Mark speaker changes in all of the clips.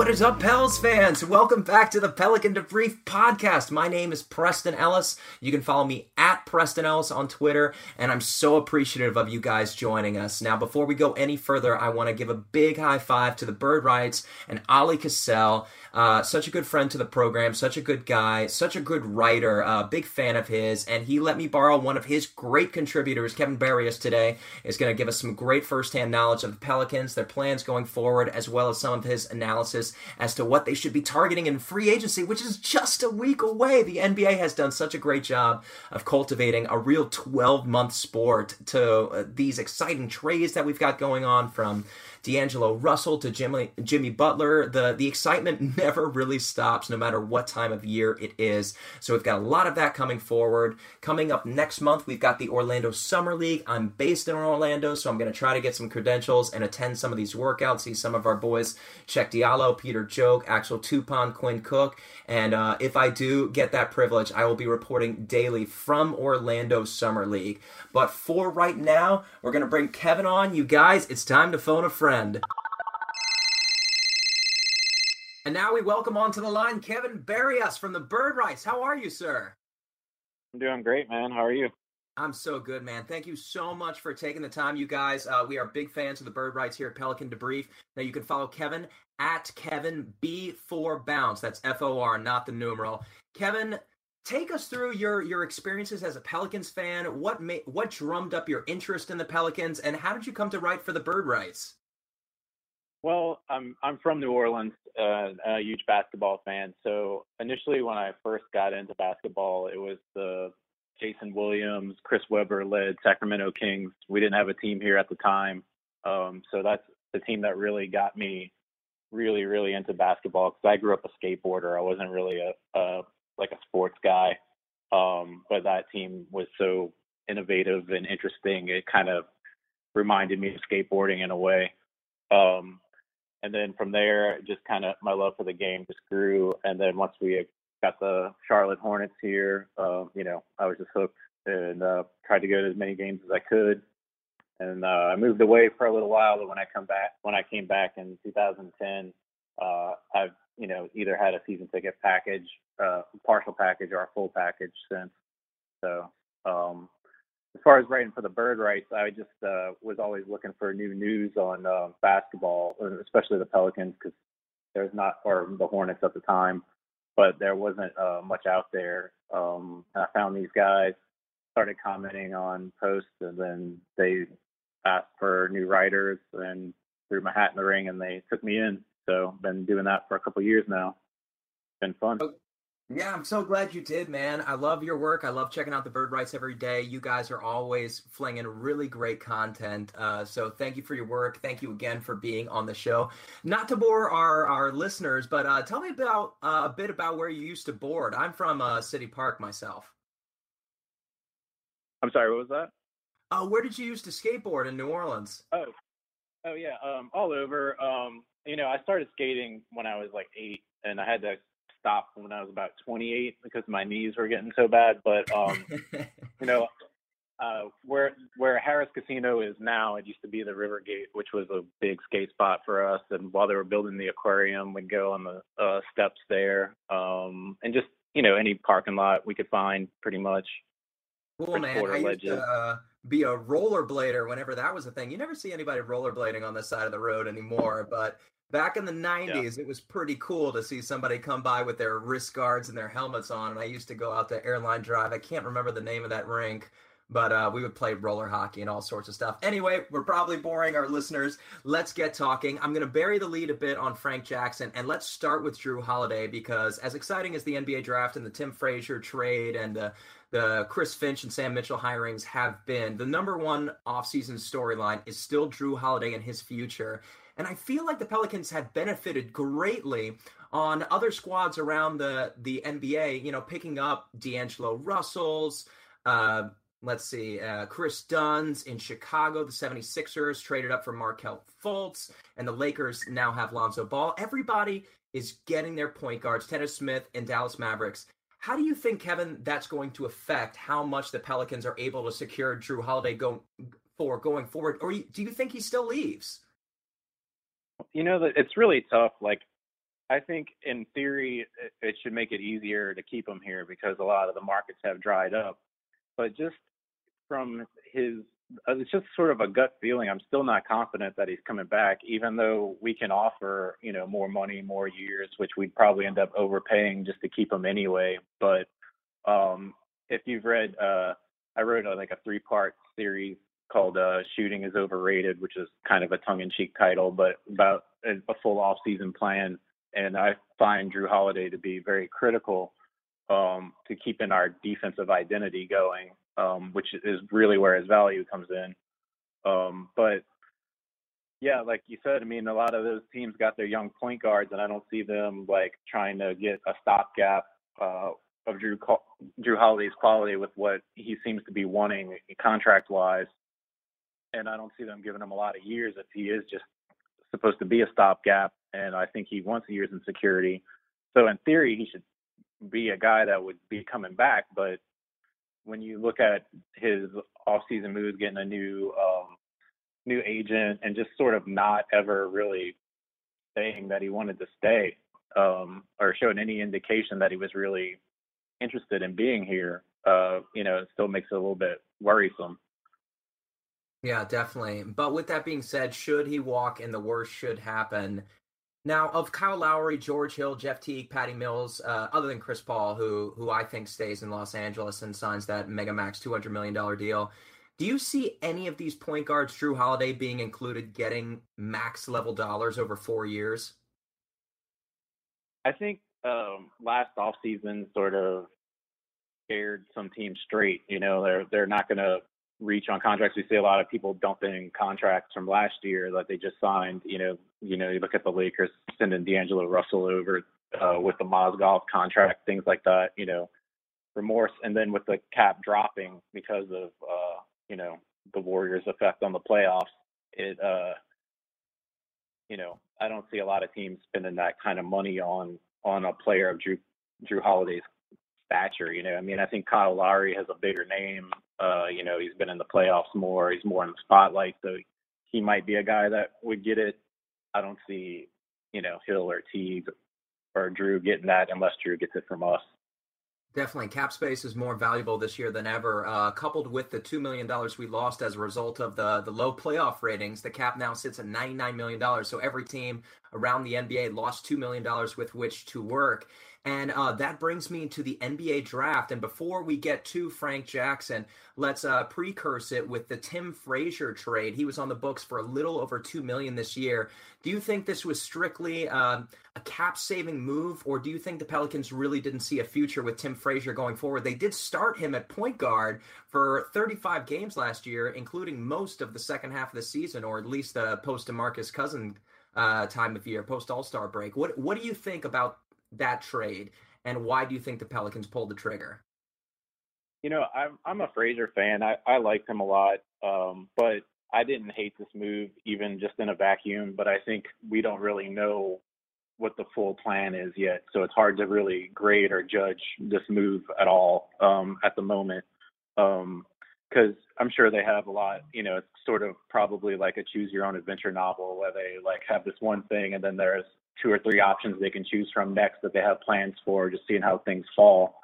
Speaker 1: What is up, Pels fans? Welcome back to the Pelican Debrief podcast. My name is Preston Ellis. You can follow me at Preston Ellis on Twitter, and I'm so appreciative of you guys joining us. Now, before we go any further, I want to give a big high five to the Bird Writes and Oleh Kosel. Uh, such a good friend to the program, such a good guy, such a good writer, uh, big fan of his, and he let me borrow one of his great contributors, Kevin Barrios, today, is going to give us some great firsthand knowledge of the Pelicans, their plans going forward, as well as some of his analysis as to what they should be targeting in free agency, which is just a week away. The NBA has done such a great job of cultivating a real 12 month sport to uh, these exciting trades that we've got going on from D'Angelo Russell to Jimmy Jimmy Butler. The the excitement never really stops, no matter what time of year it is. So we've got a lot of that coming forward. Coming up next month, we've got the Orlando Summer League. I'm based in Orlando, so I'm going to try to get some credentials and attend some of these workouts. See some of our boys, Cheick Diallo, Peter Jok, Axel Toupane, Quinn Cook, and uh, if I do get that privilege, I will be reporting daily from Orlando Summer League. But for right now, we're going to bring Kevin on. You guys, it's time to phone a friend. And now we welcome onto the line Kevin Barrios from the Bird Writes. How are you, sir?
Speaker 2: I'm doing great, man. How are you?
Speaker 1: I'm so good, man. Thank you so much for taking the time, you guys. Uh, we are big fans of the Bird Writes here at Pelican Debrief. Now you can follow Kevin at Kevin B4 Bounce. That's F O R, not the numeral. Kevin, take us through your your experiences as a Pelicans fan. What ma- what drummed up your interest in the Pelicans, and how did you come to write for the Bird Writes?
Speaker 2: Well, I'm I'm from New Orleans, uh, a huge basketball fan. So initially, when I first got into basketball, it was the Jason Williams, Chris Webber led Sacramento Kings. We didn't have a team here at the time, um, so that's the team that really got me really really into basketball because I grew up a skateboarder. I wasn't really a, a like a sports guy, um, but that team was so innovative and interesting. It kind of reminded me of skateboarding in a way. Um, and then from there, just kind of my love for the game just grew. And then once we got the Charlotte Hornets here, uh, you know, I was just hooked and uh, tried to go to as many games as I could. And uh, I moved away for a little while, but when I come back, when I came back in 2010, uh, I've you know either had a season ticket package, uh, partial package, or a full package since. So um, as far as writing for the Bird Writes, I just uh, was always looking for new news on uh, basketball, especially the Pelicans, because there's not, or the Hornets at the time, but there wasn't uh, much out there. Um, I found these guys, started commenting on posts, and then they asked for new writers, and threw my hat in the ring, and they took me in. So been doing that for a couple years now. Been fun.
Speaker 1: Yeah, I'm so glad you did, man. I love your work. I love checking out the Bird Writes every day. You guys are always flinging really great content. Uh, so thank you for your work. Thank you again for being on the show. Not to bore our, our listeners, but uh, tell me about uh, a bit about where you used to board. I'm from uh, City Park myself.
Speaker 2: I'm sorry, what was that?
Speaker 1: Uh, where did you used to skateboard in New Orleans?
Speaker 2: Oh, oh yeah, um, all over. Um, you know, I started skating when I was like eight, and I had to stopped when I was about 28 because my knees were getting so bad. But um, you know, uh, where where Harrah's Casino is now, it used to be the Rivergate, which was a big skate spot for us. And while they were building the aquarium, we'd go on the uh, steps there, um, and just you know any parking lot we could find, pretty much.
Speaker 1: Cool man, I used to uh, be a rollerblader whenever that was a thing. You never see anybody rollerblading on the side of the road anymore, but Back in the 90s, yeah. it was pretty cool to see somebody come by with their wrist guards and their helmets on. And I used to go out to Airline Drive. I can't remember the name of that rink, but uh, we would play roller hockey and all sorts of stuff. Anyway, we're probably boring our listeners. Let's get talking. I'm going to bury the lead a bit on Frank Jackson, and let's start with Jrue Holiday because, as exciting as the NBA draft and the Tim Frazier trade and the the Chris Finch and Sam Mitchell hirings have been, the number one offseason storyline is still Jrue Holiday and his future. And I feel like the Pelicans have benefited greatly on other squads around the the NBA, you know, picking up D'Angelo Russell's, uh, let's see, uh, Kris Dunn's in Chicago. The 76ers traded up for Markelle Fultz, and the Lakers now have Lonzo Ball. Everybody is getting their point guards, Dennis Smith and Dallas Mavericks. How do you think, Kevin, that's going to affect how much the Pelicans are able to secure Jrue Holiday going for going forward? Or do you think he still leaves?
Speaker 2: You know that it's really tough. Like I think in theory it should make it easier to keep him here because a lot of the markets have dried up. But just from his, uh, it's just sort of a gut feeling. I'm still not confident that he's coming back, even though we can offer, you know, more money, more years, which we'd probably end up overpaying just to keep him anyway. But um, if you've read, uh, I wrote a, like a three-part series called uh, "Shooting is Overrated," which is kind of a tongue-in-cheek title, but about a, a full off-season plan and I find Jrue Holiday to be very critical um, to keeping our defensive identity going, um, which is really where his value comes in. Um, but yeah, like you said, I mean, a lot of those teams got their young point guards, and I don't see them like trying to get a stopgap uh, of Drew Jrue Holiday's quality with what he seems to be wanting contract wise. And I don't see them giving him a lot of years if he is just supposed to be a stopgap, and I think he wants years in security. So in theory, he should be a guy that would be coming back. But when you look at his off-season moves, getting a new um, new agent, and just sort of not ever really saying that he wanted to stay um, or showing any indication that he was really interested in being here, uh, you know, it still makes it a little bit worrisome.
Speaker 1: Yeah, definitely. But with that being said, should he walk and the worst should happen? Now, of Kyle Lowry, George Hill, Jeff Teague, Patty Mills, uh, other than Chris Paul, who who I think stays in Los Angeles and signs that mega max two hundred million dollar deal, do you see any of these point guards, Jrue Holiday being included, getting max level dollars over four years?
Speaker 2: I think um, last offseason sort of scared some teams straight. You know, they're they're not going to reach on contracts. We see a lot of people dumping contracts from last year that they just signed. You know, you know, you look at the Lakers sending D'Angelo Russell over uh, with the Mozgov contract, things like that. You know, remorse, and then with the cap dropping because of uh, you know the Warriors' effect on the playoffs, it uh, you know, I don't see a lot of teams spending that kind of money on on a player of Jrue Jrue Holiday's stature. You know, I mean, I think Kyle Lowry has a bigger name. Uh, you know, he's been in the playoffs more. He's more in the spotlight, so he might be a guy that would get it. I don't see, you know, Hill or Teague or Jrue getting that unless Jrue gets it from us.
Speaker 1: Definitely, cap space is more valuable this year than ever. Uh, coupled with the two million dollars we lost as a result of the the low playoff ratings, the cap now sits at ninety nine million dollars. So every team around the NBA lost two million dollars with which to work. And uh, that brings me to the NBA draft. And before we get to Frank Jackson, let's uh, precurse it with the Tim Frazier trade. He was on the books for a little over two million this year. Do you think this was strictly um, a cap-saving move, or do you think the Pelicans really didn't see a future with Tim Frazier going forward? They did start him at point guard for 35 games last year, including most of the second half of the season, or at least the post Demarcus Cousin uh, time of year, post All Star break. What what do you think about that trade, and why do you think the Pelicans pulled the trigger?
Speaker 2: You know, I'm I'm a Frazier fan. I I liked him a lot, um, but I didn't hate this move even just in a vacuum. But I think we don't really know what the full plan is yet, so it's hard to really grade or judge this move at all um, at the moment. Um, because I'm sure they have a lot, you know, it's sort of probably like a choose your own adventure novel where they like have this one thing and then there's two or three options they can choose from next that they have plans for, just seeing how things fall.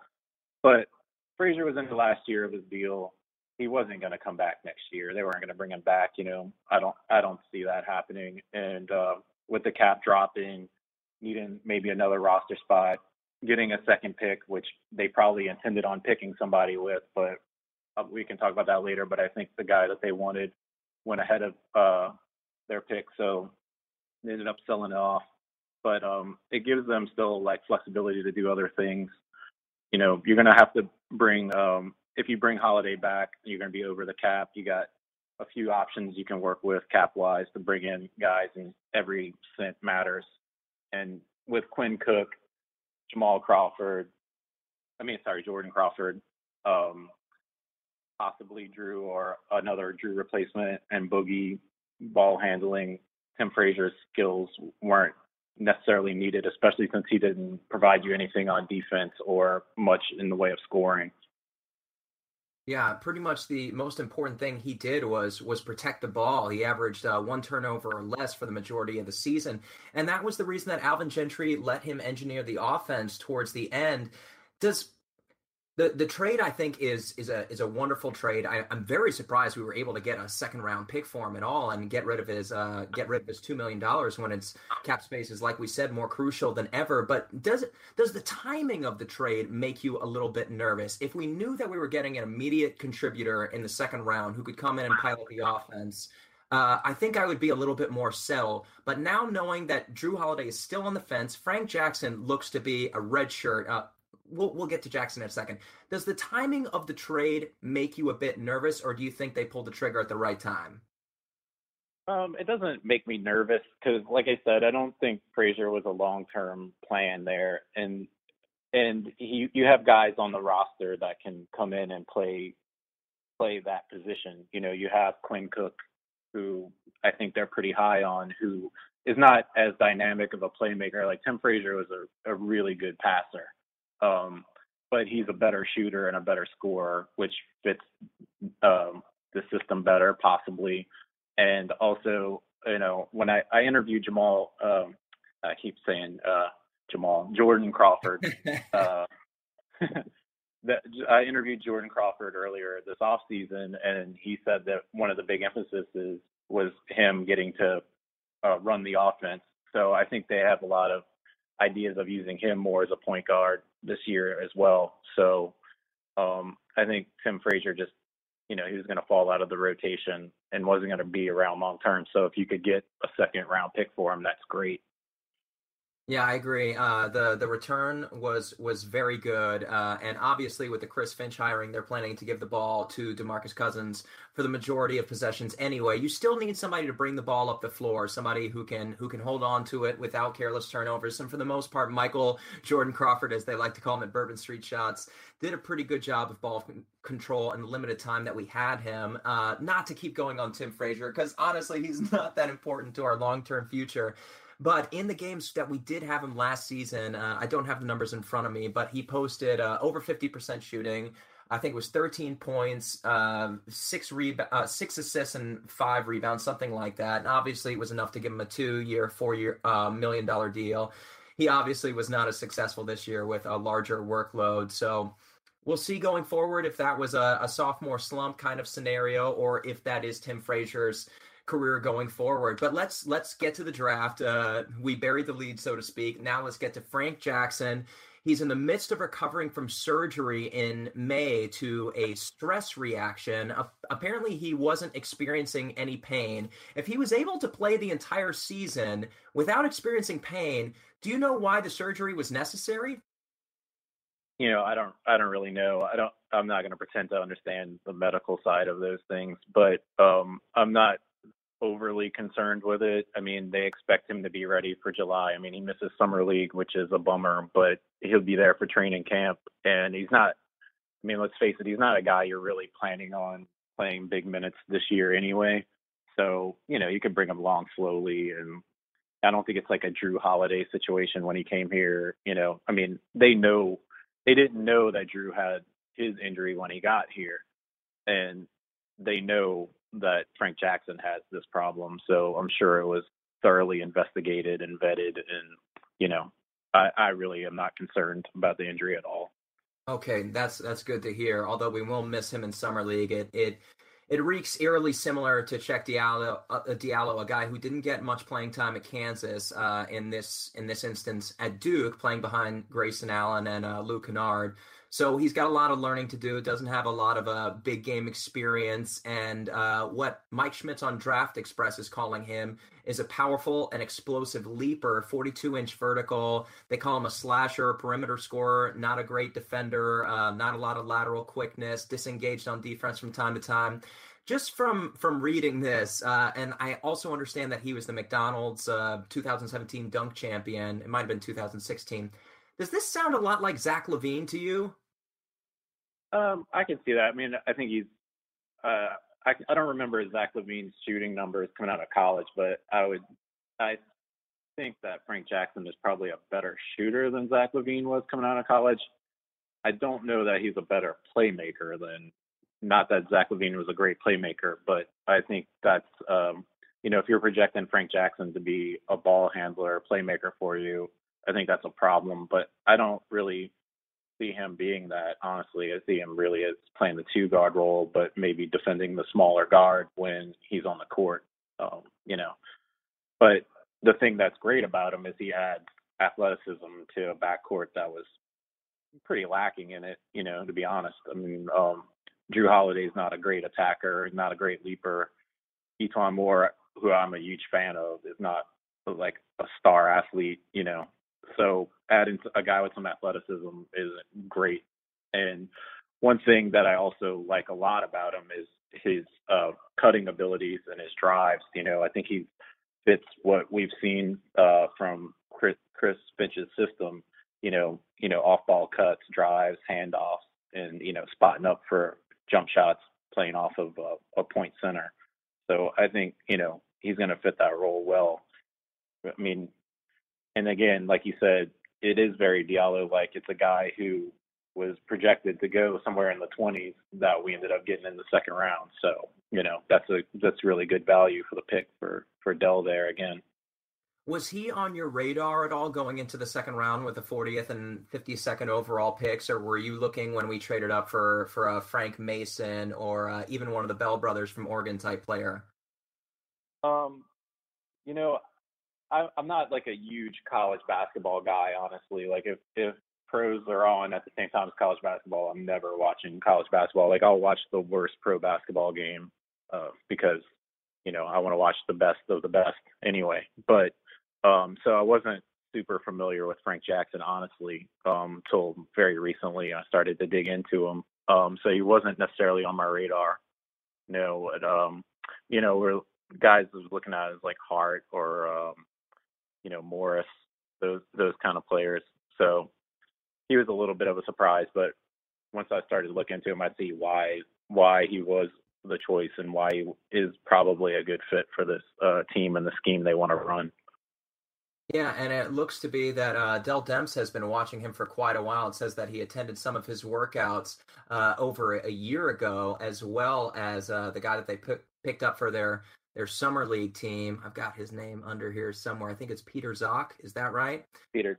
Speaker 2: But Frazier was in the last year of his deal. He wasn't going to come back next year. They weren't going to bring him back. You know, I don't, I don't see that happening. And uh, with the cap dropping, needing maybe another roster spot, getting a second pick, which they probably intended on picking somebody with, but uh, we can talk about that later. But I think the guy that they wanted went ahead of uh, their pick, so they ended up selling it off but um, it gives them still like flexibility to do other things. You know, you're gonna have to bring um, if you bring Holiday back, you're gonna be over the cap. You got a few options you can work with cap wise to bring in guys, and every cent matters. And with Quinn Cook, Jamal Crawford, I mean, sorry, Jordan Crawford, um, possibly Jrue or another Jrue replacement, and Boogie ball handling. Tim Frazier's skills weren't necessarily needed, especially since he didn't provide you anything on defense or much in the way of scoring.
Speaker 1: Yeah, pretty much the most important thing he did was was protect the ball. He averaged uh, one turnover or less for the majority of the season, and that was the reason that Alvin Gentry let him engineer the offense towards the end. Does the the trade I think is is a is a wonderful trade. I, am very surprised we were able to get a second round pick for him at all and get rid of his uh, get rid of his two million dollars when its cap space is like we said more crucial than ever. But does does the timing of the trade make you a little bit nervous? If we knew that we were getting an immediate contributor in the second round who could come in and pilot the offense. Uh, I think I would be a little bit more settled. But now knowing that Jrue Holiday is still on the fence, Frank Jackson looks to be a red shirt. Uh, we'll we'll get to Jackson in a second. Does the timing of the trade make you a bit nervous, or do you think they pulled the trigger at the right time?
Speaker 2: Um, it doesn't make me nervous because, like I said, I don't think Frazier was a long-term plan there, and and you have guys on the roster that can come in and play play that position. You know, you have Quinn Cook, who I think they're pretty high on, who is not as dynamic of a playmaker. Like Tim Frazier was a, a really good passer, um, but he's a better shooter and a better scorer, which fits um, the system better, possibly. And also, you know, when I, I interviewed Jamal, um, I keep saying uh, Jamal, Jordan Crawford. uh, that I interviewed Jordan Crawford earlier this off season, and he said that one of the big emphasis is, was him getting to uh, run the offense. So I think they have a lot of ideas of using him more as a point guard this year as well. So um, I think Tim Frazier just, you know, he was going to fall out of the rotation and wasn't going to be around long term. So if you could get a second round pick for him, that's great.
Speaker 1: Yeah, I agree. Uh, the the return was was very good, uh, and obviously with the Chris Finch hiring, they're planning to give the ball to Demarcus Cousins for the majority of possessions anyway. You still need somebody to bring the ball up the floor, somebody who can who can hold on to it without careless turnovers. And for the most part, Michael Jordan Crawford, as they like to call him at Bourbon Street Shots, did a pretty good job of ball control in the limited time that we had him. Uh, not to keep going on Tim Frazier, because honestly, he's not that important to our long term future. But in the games that we did have him last season, uh, I don't have the numbers in front of me, but he posted uh, over 50% shooting. I think it was 13 points, uh, six reba- uh, six assists, and five rebounds, something like that. And obviously, it was enough to give him a two-year, four-year, uh, million-dollar deal. He obviously was not as successful this year with a larger workload. So we'll see going forward if that was a, a sophomore slump kind of scenario, or if that is Tim Frazier's career going forward. But let's let's get to the draft. Uh, we buried the lead, so to speak. Now let's get to Frank Jackson. He's in the midst of recovering from surgery in May to a stress reaction. Uh, apparently, he wasn't experiencing any pain. If he was able to play the entire season without experiencing pain, do you know why the surgery was necessary?
Speaker 2: You know, I don't. I don't really know. I don't. I'm not going to pretend to understand the medical side of those things, but um, I'm not overly concerned with it. I mean, they expect him to be ready for July. I mean, he misses summer league, which is a bummer, but he'll be there for training camp. And he's not. I mean, let's face it, he's not a guy you're really planning on playing big minutes this year anyway. So you know, you can bring him along slowly, and I don't think it's like a Jrue Holiday situation when he came here. You know, I mean, they know they didn't know that Jrue had his injury when he got here, and they know that Frank Jackson has this problem. So I'm sure it was thoroughly investigated and vetted. And, you know, I, I really am not concerned about the injury at all.
Speaker 1: Okay, that's that's good to hear. Although we will miss him in summer league, it it it reeks eerily similar to Cheick Diallo, uh, Diallo, a guy who didn't get much playing time at Kansas. Uh, in this in this instance, at Duke, playing behind Grayson Allen and uh, Luke Kennard. So he's got a lot of learning to do. Doesn't have a lot of uh, big game experience, and uh, what Mike Schmitz on Draft Express is calling him is a powerful and explosive leaper, 42 inch vertical. They call him a slasher, perimeter scorer, not a great defender, uh, not a lot of lateral quickness, disengaged on defense from time to time just from from reading this, uh, and I also understand that he was the McDonald's uh, 2017 dunk champion. It might have been 2016. Does this sound a lot like Zach LaVine to you?
Speaker 2: Um, I can see that. I mean, I think he's. Uh, I I don't remember Zach LaVine's shooting numbers coming out of college, but I would. I think that Frank Jackson is probably a better shooter than Zach LaVine was coming out of college. I don't know that he's a better playmaker than not that Zach LaVine was a great playmaker, but I think that's um, you know if you're projecting Frank Jackson to be a ball handler, playmaker for you, I think that's a problem. But I don't really see him being that. Honestly, I see him really as playing the two guard role, but maybe defending the smaller guard when he's on the court. Um, you know, but the thing that's great about him is he adds athleticism to a backcourt that was pretty lacking in it. You know, to be honest. I mean, um, Jrue Holiday's not a great attacker, not a great leaper. E'Twaun Moore, who I'm a huge fan of, is not like a star athlete. You know, so adding a guy with some athleticism is great. And one thing that I also like a lot about him is his uh, cutting abilities and his drives. You know, I think he fits what we've seen uh, from Chris, Chris Finch's system. You know, you know, off-ball cuts, drives, handoffs, and you know, spotting up for jump shots, playing off of a, a point center. So I think you know he's going to fit that role well. I mean, and again, like you said, it is very Diallo like. It's a guy who was projected to go somewhere in the 20s that we ended up getting in the second round. So, you know, that's a that's really good value for the pick for for Dell there again.
Speaker 1: Was he on your radar at all going into the second round with the 40th and 52nd overall picks, or were you looking when we traded up for for a Frank Mason or uh, even one of the Bell brothers from Oregon type player?
Speaker 2: Um, you know, I, I'm not like a huge college basketball guy, honestly. Like if if pros are on at the same time as college basketball, I'm never watching college basketball. Like I'll watch the worst pro basketball game uh, because you know I want to watch the best of the best anyway. But um, so I wasn't super familiar with Frank Jackson, honestly, um, till very recently. I started to dig into him. Um, so he wasn't necessarily on my radar. No, but, um, you know, we're guys was looking at as like Hart or um, you know Morris, those those kind of players. So he was a little bit of a surprise, but once I started looking into him, I see why why he was the choice and why he is probably a good fit for this uh, team and the scheme they want to run.
Speaker 1: Yeah, and it looks to be that uh, Dell Demps has been watching him for quite a while. It says that he attended some of his workouts uh, over a year ago, as well as uh, the guy that they put, picked up for their their summer league team. I've got his name under here somewhere. I think it's Peter Zock. Is that right?
Speaker 2: Peter.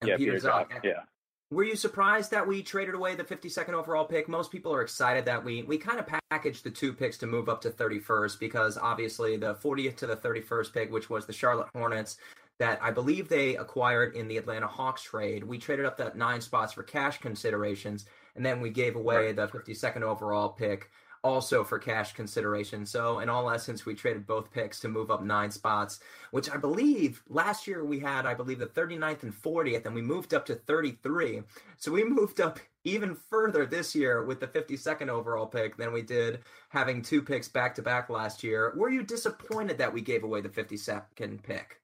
Speaker 1: And
Speaker 2: yeah,
Speaker 1: Peter,
Speaker 2: Peter
Speaker 1: Zock.
Speaker 2: Zock. Yeah.
Speaker 1: Were you surprised that we traded away the 52nd overall pick? Most people are excited that we we kind of packaged the two picks to move up to 31st because obviously the 40th to the 31st pick, which was the Charlotte Hornets, that I believe they acquired in the Atlanta Hawks trade. We traded up that nine spots for cash considerations, and then we gave away the 52nd overall pick also for cash consideration. So, in all essence, we traded both picks to move up nine spots, which I believe last year we had, I believe, the 39th and 40th, and we moved up to 33. So, we moved up even further this year with the 52nd overall pick than we did having two picks back to back last year. Were you disappointed that we gave away the 52nd pick?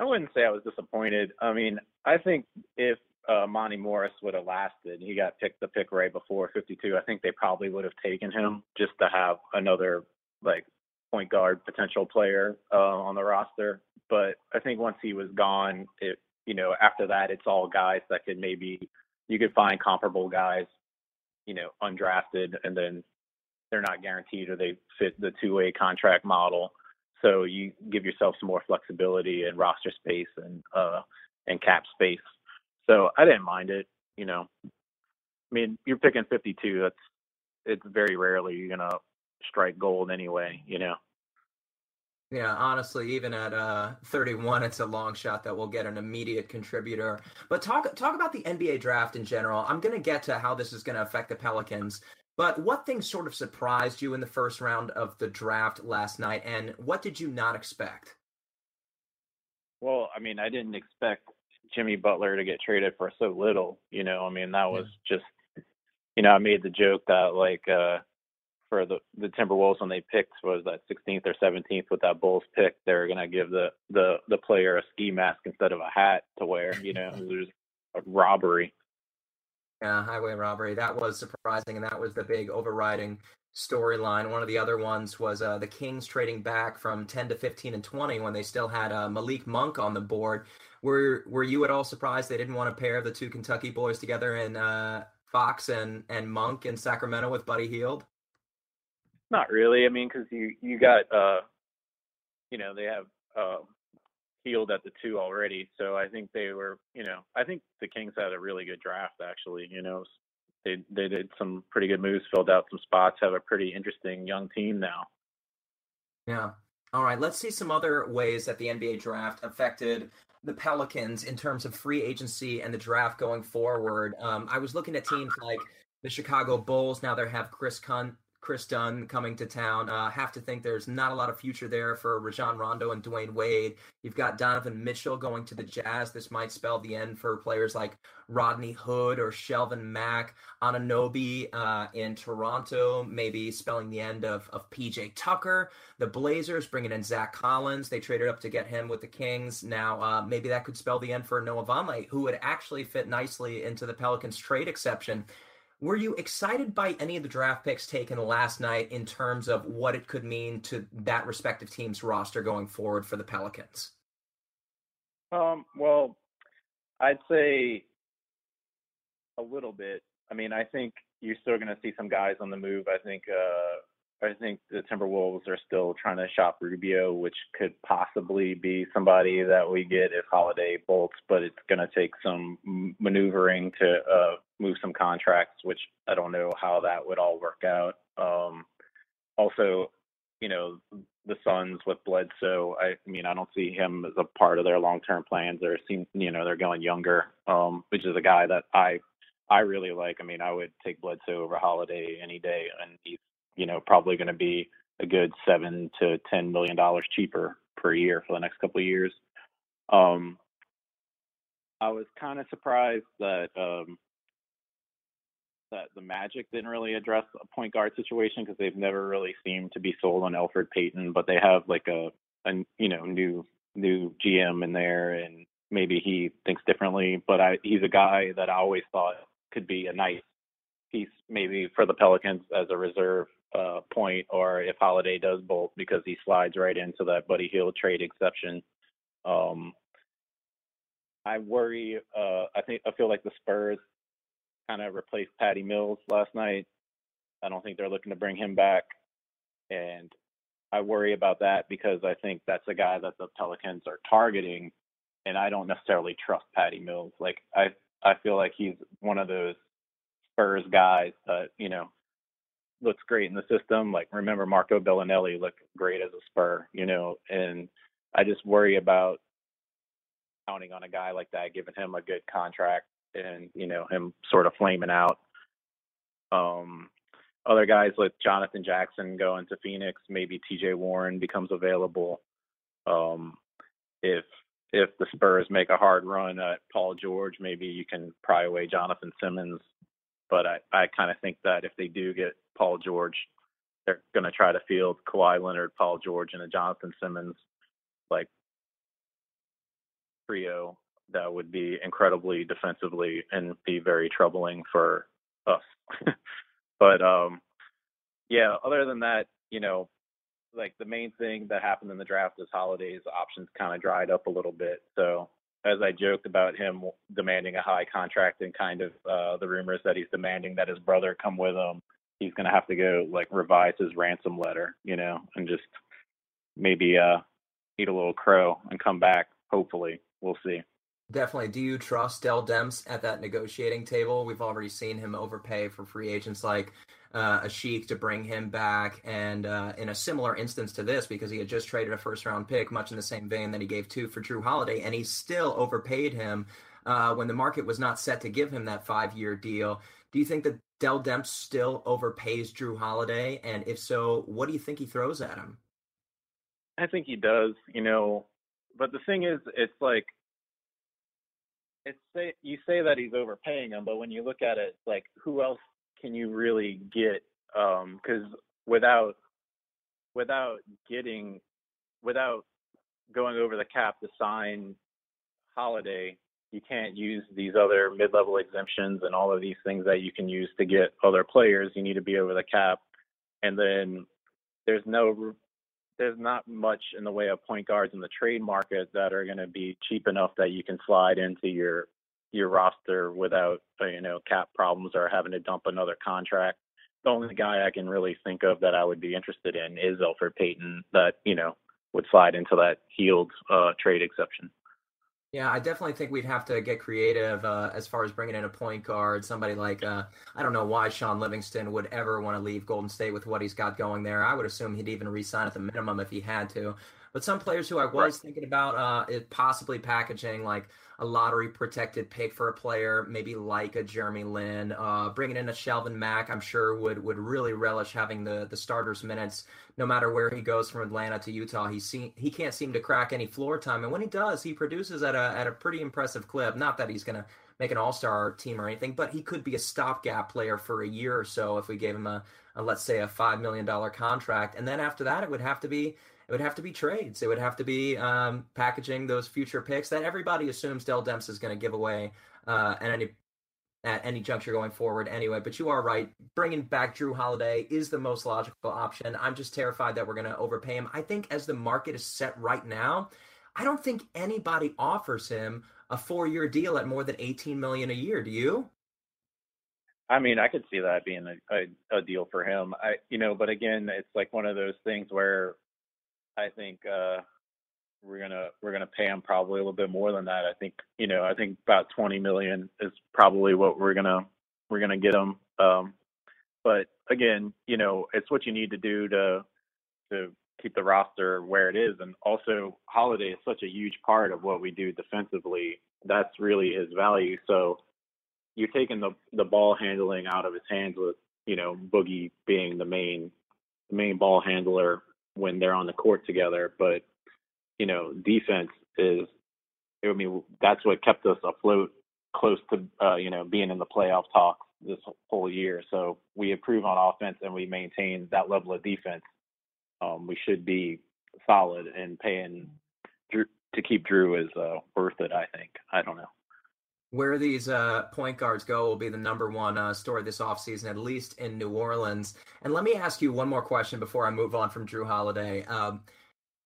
Speaker 2: I wouldn't say I was disappointed. I mean, I think if uh, Monte Morris would have lasted, he got picked the pick right before 52. I think they probably would have taken him just to have another like point guard potential player uh, on the roster. But I think once he was gone, it you know after that it's all guys that could maybe you could find comparable guys, you know, undrafted, and then they're not guaranteed or they fit the two-way contract model. So you give yourself some more flexibility and roster space and uh, and cap space. So I didn't mind it. You know, I mean, you're picking 52. That's it's very rarely you're gonna strike gold anyway. You know.
Speaker 1: Yeah, honestly, even at uh, 31, it's a long shot that we'll get an immediate contributor. But talk talk about the NBA draft in general. I'm going to get to how this is going to affect the Pelicans. But what things sort of surprised you in the first round of the draft last night, and what did you not expect?
Speaker 2: Well, I mean, I didn't expect Jimmy Butler to get traded for so little. You know, I mean, that was yeah. just, you know, I made the joke that like uh for the the Timberwolves when they picked was that 16th or 17th with that Bulls pick, they're gonna give the the the player a ski mask instead of a hat to wear. You know, it was a robbery.
Speaker 1: Yeah, highway robbery. That was surprising, and that was the big overriding storyline. One of the other ones was uh, the Kings trading back from 10 to 15 and 20 when they still had uh, Malik Monk on the board. Were Were you at all surprised they didn't want to pair the two Kentucky boys together in uh, Fox and and Monk in Sacramento with Buddy Hield?
Speaker 2: Not really. I mean, because you you got uh, you know, they have uh, Hield at the two already, so I think they were, you know, I think the Kings had a really good draft actually. You know, they they did some pretty good moves, filled out some spots, have a pretty interesting young team now.
Speaker 1: Yeah. All right, let's see some other ways that the NBA draft affected the Pelicans in terms of free agency and the draft going forward. Um, I was looking at teams like the Chicago Bulls. Now they have Chris Kun- Kris Dunn coming to town. Uh, have to think there's not a lot of future there for Rajon Rondo and Dwyane Wade. You've got Donovan Mitchell going to the Jazz. This might spell the end for players like Rodney Hood or Shelvin Mack. Anunoby uh, in Toronto, maybe spelling the end of, of PJ Tucker. The Blazers bringing in Zach Collins. They traded up to get him with the Kings. Now, uh, maybe that could spell the end for Noah Vonleh, who would actually fit nicely into the Pelicans trade exception. Were you excited by any of the draft picks taken last night in terms of what it could mean to that respective team's roster going forward for the Pelicans?
Speaker 2: Um, well, I'd say a little bit. I mean, I think you're still going to see some guys on the move. I think uh, I think the Timberwolves are still trying to shop Rubio, which could possibly be somebody that we get if Holiday bolts, but it's going to take some maneuvering to uh, move some contracts, which I don't know how that would all work out. Um, also, you know, the Suns with Bledsoe, I mean, I don't see him as a part of their long-term plans. They're seem, you know, they're going younger, um, which is a guy that I I really like. I mean, I would take Bledsoe over Holiday any day, and he's you know, probably going to be a good seven to ten million dollars cheaper per year for the next couple of years. Um, I was kind of surprised that um, that the Magic didn't really address a point guard situation because they've never really seemed to be sold on Elfrid Payton, but they have like a, a you know new new GM in there, and maybe he thinks differently. But I, he's a guy that I always thought could be a nice piece maybe for the Pelicans as a reserve uh, point, or if Holiday does bolt because he slides right into that Buddy Hield trade exception. Um, I worry. Uh, I think I feel like the Spurs kind of replaced Patty Mills last night. I don't think they're looking to bring him back, and I worry about that because I think that's a guy that the Pelicans are targeting, and I don't necessarily trust Patty Mills. Like I, I feel like he's one of those Spurs guys that you know looks great in the system. Like remember Marco Belinelli looked great as a Spur, you know, and I just worry about counting on a guy like that, giving him a good contract and, you know, him sort of flaming out. Um other guys like Jonathan Jackson going to Phoenix, maybe TJ Warren becomes available. Um if if the Spurs make a hard run at Paul George, maybe you can pry away Jonathan Simmons. But I, I kind of think that if they do get Paul George. They're going to try to field Kawhi Leonard, Paul George, and a Jonathan Simmons like trio that would be incredibly defensively and be very troubling for us. but um yeah, other than that, you know, like the main thing that happened in the draft is Holiday's options kind of dried up a little bit. So as I joked about him demanding a high contract and kind of uh, the rumors that he's demanding that his brother come with him he's going to have to go like revise his ransom letter, you know, and just maybe uh eat a little crow and come back. Hopefully, we'll see.
Speaker 1: Definitely. Do you trust Dell Demps at that negotiating table? We've already seen him overpay for free agents like uh, Asik to bring him back, and uh, in a similar instance to this, because he had just traded a first round pick, much in the same vein that he gave two for Jrue Holiday, and he still overpaid him uh, when the market was not set to give him that five year deal. Do you think that Dell Demps still overpays Jrue Holiday? And if so, what do you think he throws at him?
Speaker 2: I think he does, you know. But the thing is, it's like it's say you say that he's overpaying him, but when you look at it, like who else can you really get? Because um, without without getting without going over the cap to sign Holiday, you can't use these other mid-level exemptions and all of these things that you can use to get other players. You need to be over the cap, and then there's no there's not much in the way of point guards in the trade market that are going to be cheap enough that you can slide into your your roster without uh, you know cap problems or having to dump another contract. The only guy I can really think of that I would be interested in is Elfrid Payton. That you know would slide into that Hield uh, trade exception.
Speaker 1: Yeah, I definitely think we'd have to get creative uh, as far as bringing in a point guard. Somebody like uh, I don't know why Shaun Livingston would ever want to leave Golden State with what he's got going there. I would assume he'd even resign at the minimum if he had to. But some players who I was right. thinking about uh, it possibly packaging like a lottery protected pick for a player, maybe like a Jeremy Lin, uh, bringing in a Shelvin Mack, I'm sure would would really relish having the the starters minutes no matter where he goes from Atlanta to Utah. He see, he can't seem to crack any floor time, and when he does, he produces at a at a pretty impressive clip. Not that he's gonna make an All Star team or anything, but he could be a stopgap player for a year or so if we gave him a, a let's say a five million dollar contract, and then after that, it would have to be it would have to be trades. It would have to be um, packaging those future picks that everybody assumes Dell Demps is going to give away uh, at any at any juncture going forward anyway. But you are right. Bringing back Jrue Holiday is the most logical option. I'm just terrified that we're going to overpay him. I think as the market is set right now, I don't think anybody offers him a four-year deal at more than 18 million a year. Do you?
Speaker 2: I mean, I could see that being a, a, a deal for him. I, you know, but again, it's like one of those things where I think uh, we're gonna we're gonna pay him probably a little bit more than that. I think you know I think about 20 million is probably what we're gonna we're gonna get him. Um, but again, you know it's what you need to do to to keep the roster where it is, and also Holiday is such a huge part of what we do defensively. That's really his value. So you're taking the the ball handling out of his hands with you know Boogie being the main the main ball handler when they're on the court together. But you know, defense is. I mean, that's what kept us afloat, close to uh, you know being in the playoff talks this whole year. So we improve on offense and we maintain that level of defense. Um, we should be solid and paying Jrue to keep Drew is uh, worth it. I think. I don't know
Speaker 1: where these uh, point guards go will be the number one uh, story this offseason, at least in New Orleans. And let me ask you one more question before I move on from Jrue Holiday. Um,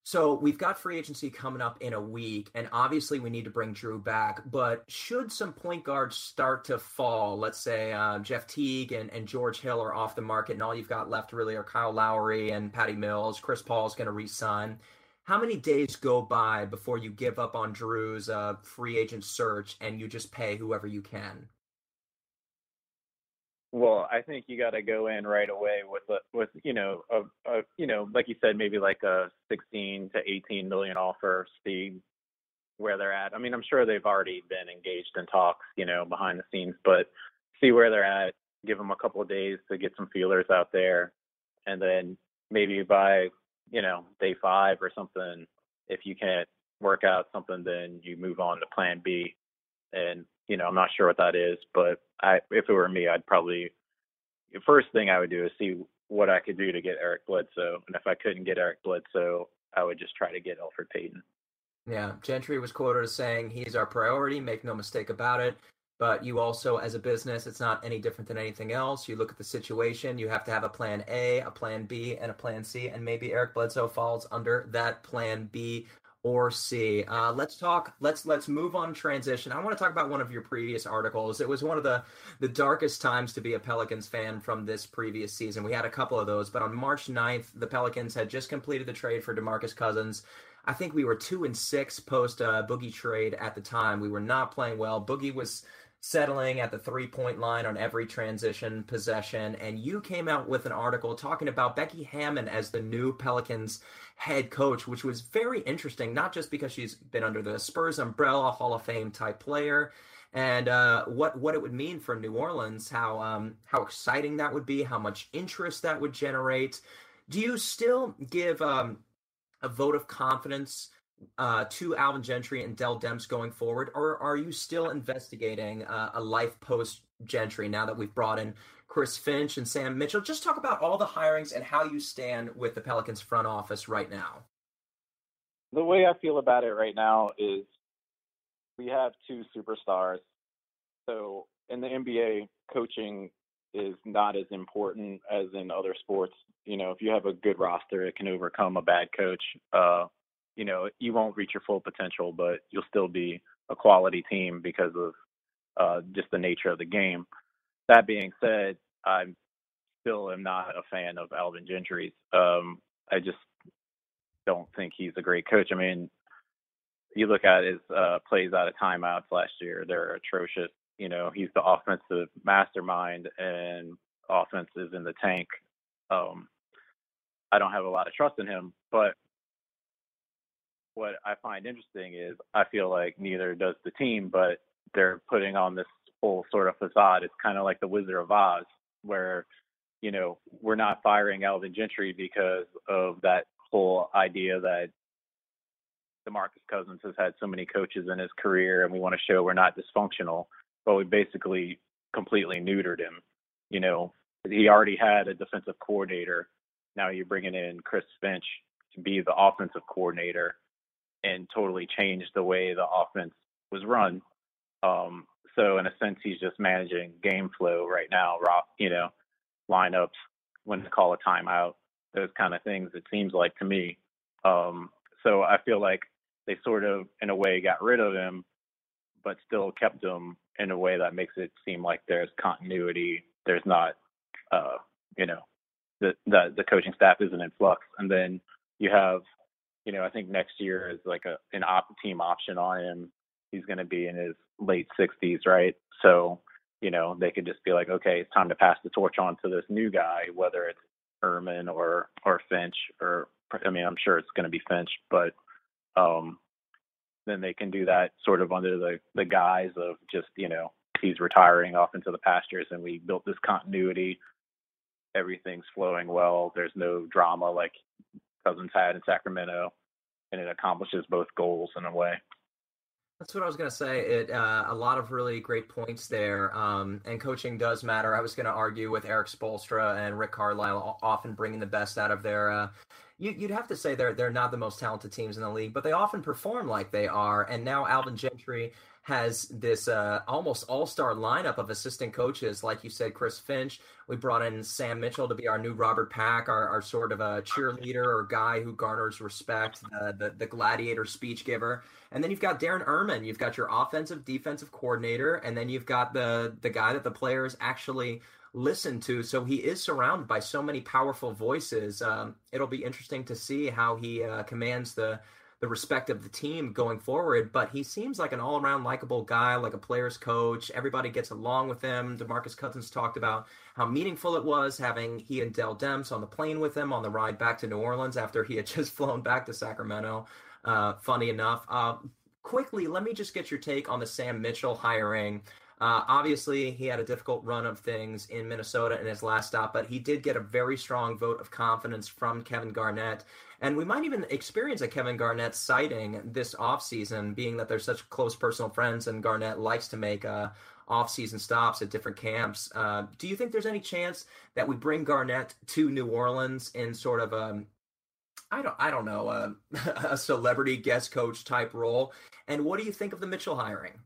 Speaker 1: so we've got free agency coming up in a week, and obviously we need to bring Jrue back. But should some point guards start to fall, let's say uh, Jeff Teague and, and George Hill are off the market, and all you've got left really are Kyle Lowry and Patty Mills. Chris Paul is going to resign how many days go by before you give up on Jrue's uh, free agent search and you just pay whoever you can?
Speaker 2: Well, I think you got to go in right away with a, with you know a, a you know like you said maybe like a 16 to 18 million offer, see where they're at. I mean, I'm sure they've already been engaged in talks, you know, behind the scenes, but see where they're at. Give them a couple of days to get some feelers out there, and then maybe by you know, day five or something, if you can't work out something, then you move on to plan B. And, you know, I'm not sure what that is, but I, if it were me, I'd probably, the first thing I would do is see what I could do to get Eric Bledsoe. And if I couldn't get Eric Bledsoe, I would just try to get Alfred Payton.
Speaker 1: Yeah, Gentry was quoted as saying he's our priority. Make no mistake about it but you also as a business it's not any different than anything else. You look at the situation you have to have a plan a a plan b and a plan c and maybe eric bledsoe falls under that plan b or c. Uh, let's talk let's let's move on transition. I want to talk about one of your previous articles. It was one of the the darkest times to be a pelicans fan from this previous season. We had a couple of those but on march 9th the pelicans had just completed the trade for demarcus cousins. I think we were two and six post uh, Boogie trade at the time. We were not playing well. Boogie was settling at the three point line on every transition possession. And you came out with an article talking about Becky Hammon as the new Pelicans head coach, which was very interesting, not just because she's been under the Spurs umbrella, Hall of Fame type player. And uh, what what it would mean for New Orleans, how um, how exciting that would be, how much interest that would generate. Do you still give um, a vote of confidence uh, to Alvin Gentry and Dell Demps going forward, or are you still investigating uh, a life post Gentry now that we've brought in Chris Finch and Sam Mitchell? Just talk about all the hirings and how you stand with the Pelicans front office right now.
Speaker 2: The way I feel about it right now is we have two superstars. So in the NBA, coaching is not as important as in other sports. You know, if you have a good roster, it can overcome a bad coach. Uh, you know, you won't reach your full potential, but you'll still be a quality team because of uh, just the nature of the game. That being said, I still am not a fan of Alvin Gentry. Um, I just don't think he's a great coach. I mean, you look at his uh, plays out of timeouts last year; they're atrocious. You know, he's the offensive mastermind, and offense is in the tank. Um, I don't have a lot of trust in him, but what I find interesting is I feel like neither does the team, but they're putting on this whole sort of facade. It's kind of like the Wizard of Oz, where you know we're not firing Alvin Gentry because of that whole idea that DeMarcus Cousins has had so many coaches in his career, and we want to show we're not dysfunctional. But we basically completely neutered him. You know, he already had a defensive coordinator. Now you're bringing in Chris Finch to be the offensive coordinator and totally changed the way the offense was run. Um, so in a sense, he's just managing game flow right now. Rock, You know, lineups, when to call a timeout, those kind of things. It seems like to me. Um, so I feel like they sort of, in a way, got rid of him, but still kept him in a way that makes it seem like there's continuity. There's not, uh, you know, the, the the coaching staff isn't in flux, and then you have, you know, I think next year is like a an op team option on him. He's going to be in his late 60s, right? So, you know, they could just be like, okay, it's time to pass the torch on to this new guy, whether it's Erman or or Finch or I mean, I'm sure it's going to be Finch, but um, then they can do that sort of under the the guise of just you know he's retiring off into the pastures, and we built this continuity. Everything's flowing well. There's no drama like Cousins had in Sacramento, and it accomplishes both goals in a way.
Speaker 1: That's what I was going to say. It uh, a lot of really great points there, um, and coaching does matter. I was going to argue with Erik Spoelstra and Rick Carlisle, often bringing the best out of their uh, you, would have to say they're they're not the most talented teams in the league, but they often perform like they are. And now Alvin Gentry has this uh, almost all star lineup of assistant coaches, like you said, Chris Finch. We brought in Sam Mitchell to be our new Robert Pack, our, our sort of a cheerleader or guy who garners respect, uh, the the gladiator speech giver. And then you've got Darren Erman. You've got your offensive defensive coordinator, and then you've got the the guy that the players actually listen to. So he is surrounded by so many powerful voices. Um, it'll be interesting to see how he uh, commands the the respect of the team going forward. But he seems like an all around likable guy, like a player's coach. Everybody gets along with him. Demarcus Cousins talked about how meaningful it was having he and Dell Demps on the plane with him on the ride back to New Orleans after he had just flown back to Sacramento. Uh, funny enough. Uh, quickly, let me just get your take on the Sam Mitchell hiring. Uh, obviously, he had a difficult run of things in Minnesota in his last stop, but he did get a very strong vote of confidence from Kevin Garnett. And we might even experience a Kevin Garnett sighting this offseason, being that they're such close personal friends and Garnett likes to make uh, off-season stops at different camps. Uh, do you think there's any chance that we bring Garnett to New Orleans in sort of a I don't I don't know a, a celebrity guest coach type role? And what do you think of the Mitchell hiring?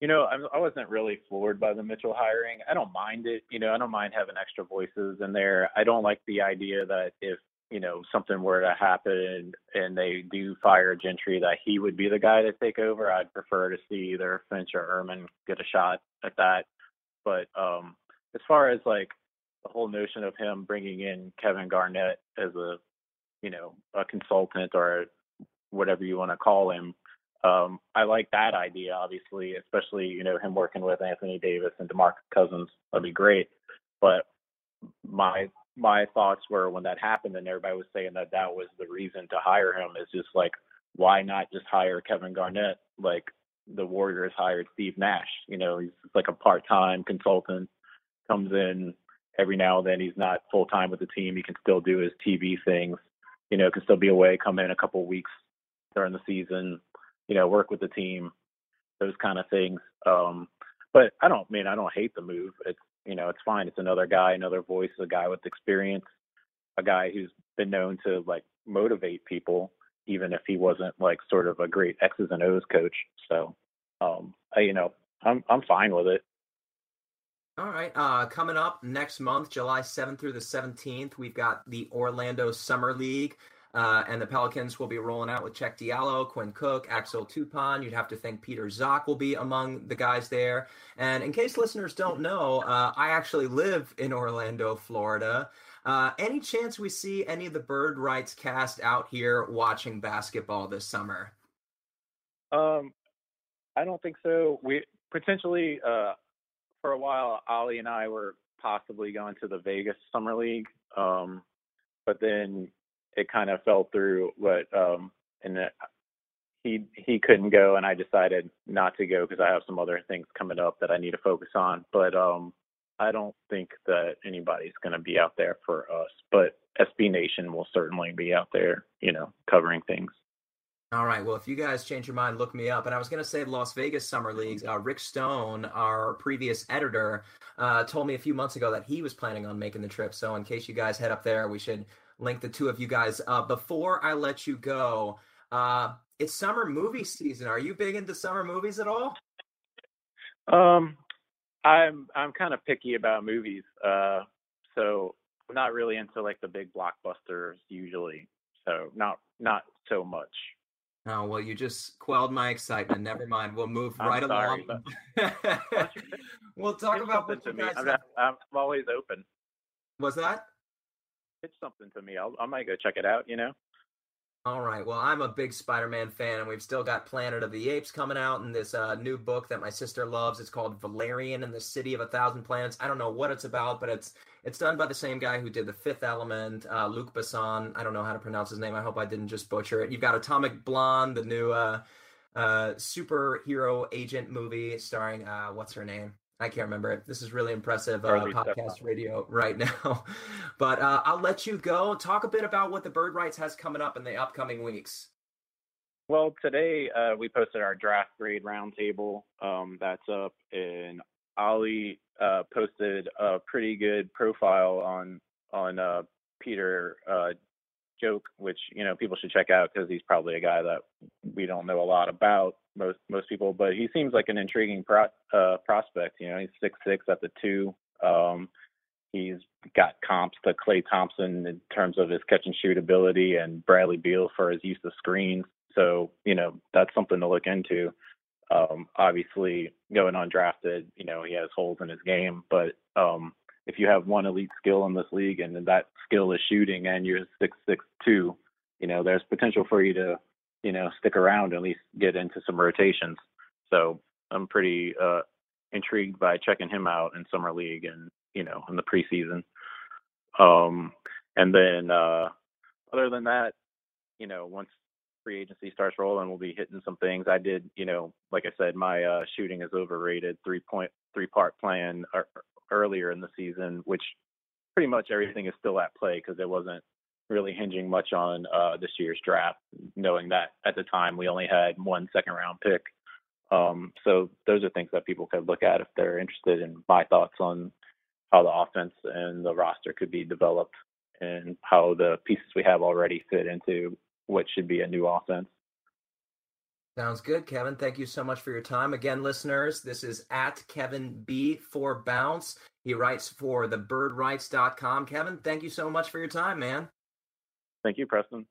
Speaker 2: You know, I wasn't really floored by the Mitchell hiring. I don't mind it. You know, I don't mind having extra voices in there. I don't like the idea that if you know something were to happen and they do fire Gentry, that he would be the guy to take over. I'd prefer to see either Finch or Erman get a shot at that. But um as far as like the whole notion of him bringing in Kevin Garnett as a you know a consultant or whatever you want to call him um, I like that idea, obviously, especially you know him working with Anthony Davis and DeMarcus Cousins. That'd be great. But my my thoughts were when that happened, and everybody was saying that that was the reason to hire him. Is just like, why not just hire Kevin Garnett? Like the Warriors hired Steve Nash. You know, he's like a part-time consultant, comes in every now and then. He's not full time with the team. He can still do his TV things. You know, can still be away, come in a couple weeks during the season, you know, work with the team, those kind of things. Um, but I don't mean I don't hate the move. It's you know it's fine. It's another guy, another voice, a guy with experience, a guy who's been known to like motivate people, even if he wasn't like sort of a great X's and O's coach. So, um, I, you know, I'm I'm fine with it.
Speaker 1: All right. Uh, coming up next month, July 7th through the 17th, we've got the Orlando Summer League. Uh, and the Pelicans will be rolling out with Cheick Diallo, Quinn Cook, Axel Toupane. You'd have to think Peter Jok will be among the guys there. And in case listeners don't know, uh, I actually live in Orlando, Florida. Uh, any chance we see any of the Bird Writes cast out here watching basketball this summer?
Speaker 2: Um, I don't think so. We potentially, uh, for a while, Ollie and I were possibly going to the Vegas Summer League, um, but then it kind of fell through. But um, and it, he he couldn't go, and I decided not to go because I have some other things coming up that I need to focus on. But um, I don't think that anybody's going to be out there for us. But SB Nation will certainly be out there, you know, covering things.
Speaker 1: All right. Well, if you guys change your mind, look me up. And I was going to say Las Vegas Summer Leagues. Uh, Rick Stone, our previous editor, uh, told me a few months ago that he was planning on making the trip. So, in case you guys head up there, we should link the two of you guys. Uh, before I let you go, uh, it's summer movie season. Are you big into summer movies at all?
Speaker 2: Um, I'm I'm kind of picky about movies. Uh, so I'm not really into like the big blockbusters usually. So not not so much.
Speaker 1: Oh well, you just quelled my excitement. Never mind. We'll move I'm right sorry, along. we'll talk about what you guys.
Speaker 2: I'm, not, I'm always open.
Speaker 1: Was that?
Speaker 2: It's something to me. I'll, I might go check it out. You know.
Speaker 1: All right. Well, I'm a big Spider-Man fan, and we've still got Planet of the Apes coming out, and this uh, new book that my sister loves. It's called Valerian and the City of a Thousand Planets. I don't know what it's about, but it's it's done by the same guy who did The Fifth Element, uh, Luc Besson. I don't know how to pronounce his name. I hope I didn't just butcher it. You've got Atomic Blonde, the new uh, uh, superhero agent movie starring uh, what's her name? I can't remember it. This is really impressive uh, podcast radio right now. but uh, I'll let you go. Talk a bit about what the Bird Writes has coming up in the upcoming weeks.
Speaker 2: Well, today uh, we posted our draft grade roundtable. Um, that's up, and Ali uh, posted a pretty good profile on on uh, Peter uh, Jok, which you know people should check out because he's probably a guy that we don't know a lot about most most people, but he seems like an intriguing pro, uh, prospect. You know, he's six six at the two. Um, he's got comps to Klay Thompson in terms of his catch and shoot ability, and Bradley Beal for his use of screens. So you know that's something to look into. Um, obviously, going undrafted, you know he has holes in his game, but um, if you have one elite skill in this league and that skill is shooting and you're six six two, you know, there's potential for you to, you know, stick around at least get into some rotations. So I'm pretty uh intrigued by checking him out in summer league and, you know, in the preseason. Um and then uh other than that, you know, once free agency starts rolling, we'll be hitting some things. I did, you know, like I said, my uh shooting is overrated, three point three part plan earlier in the season, which pretty much everything is still at play because it wasn't really hinging much on uh, this year's draft, knowing that at the time we only had one second round pick. Um, so those are things that people could look at if they're interested in my thoughts on how the offense and the roster could be developed and how the pieces we have already fit into what should be a new offense.
Speaker 1: Sounds good, Kevin. Thank you so much for your time. Again, listeners, this is at Kevin B for Bounce. He writes for thebirdwrites.com. Kevin, thank you so much for your time, man.
Speaker 2: Thank you, Preston.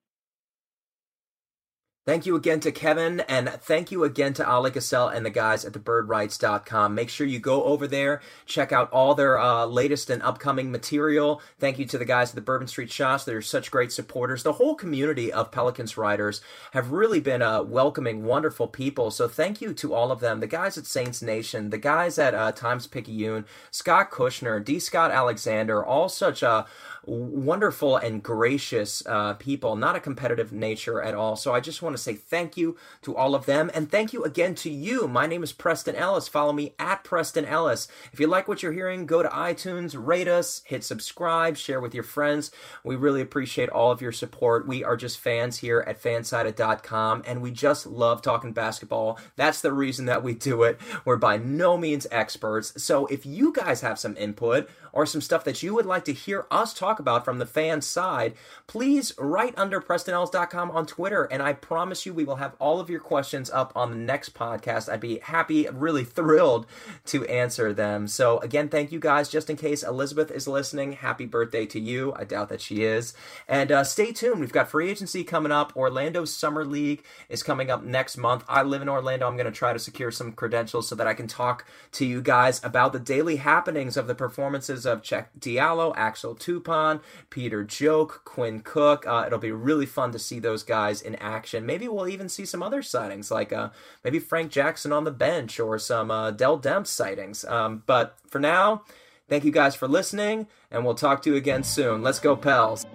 Speaker 1: Thank you again to Kevin, and thank you again to Oleh Kosel and the guys at thebirdwrites.com. Make sure you go over there, check out all their uh, latest and upcoming material. Thank you to the guys at the Bourbon Street Shots. They're such great supporters. The whole community of Pelicans writers have really been uh, welcoming, wonderful people. So thank you to all of them. The guys at Saints Nation, the guys at uh, Times Picayune, Scott Kushner, D. Scott Alexander, all such uh, wonderful and gracious uh, people, not a competitive nature at all. So I just want to say thank you to all of them. And thank you again to you. My name is Preston Ellis. Follow me at Preston Ellis. If you like what you're hearing, go to iTunes, rate us, hit subscribe, share with your friends. We really appreciate all of your support. We are just fans here at fansided.com and we just love talking basketball. That's the reason that we do it. We're by no means experts. So if you guys have some input, or some stuff that you would like to hear us talk about from the fan side, please write under PrestonEllis.com on Twitter, and I promise you we will have all of your questions up on the next podcast. I'd be happy, really thrilled to answer them. So, again, thank you guys. Just in case Elizabeth is listening, happy birthday to you. I doubt that she is. And uh, stay tuned. We've got free agency coming up. Orlando Summer League is coming up next month. I live in Orlando. I'm going to try to secure some credentials so that I can talk to you guys about the daily happenings of the performances of Cheick Diallo, Axel Toupane, Peter Jok, Quinn Cook. Uh, it'll be really fun to see those guys in action. Maybe we'll even see some other sightings, like uh, maybe Frank Jackson on the bench or some uh, Dell Demps sightings. Um, but for now, thank you guys for listening, and we'll talk to you again soon. Let's go, Pels.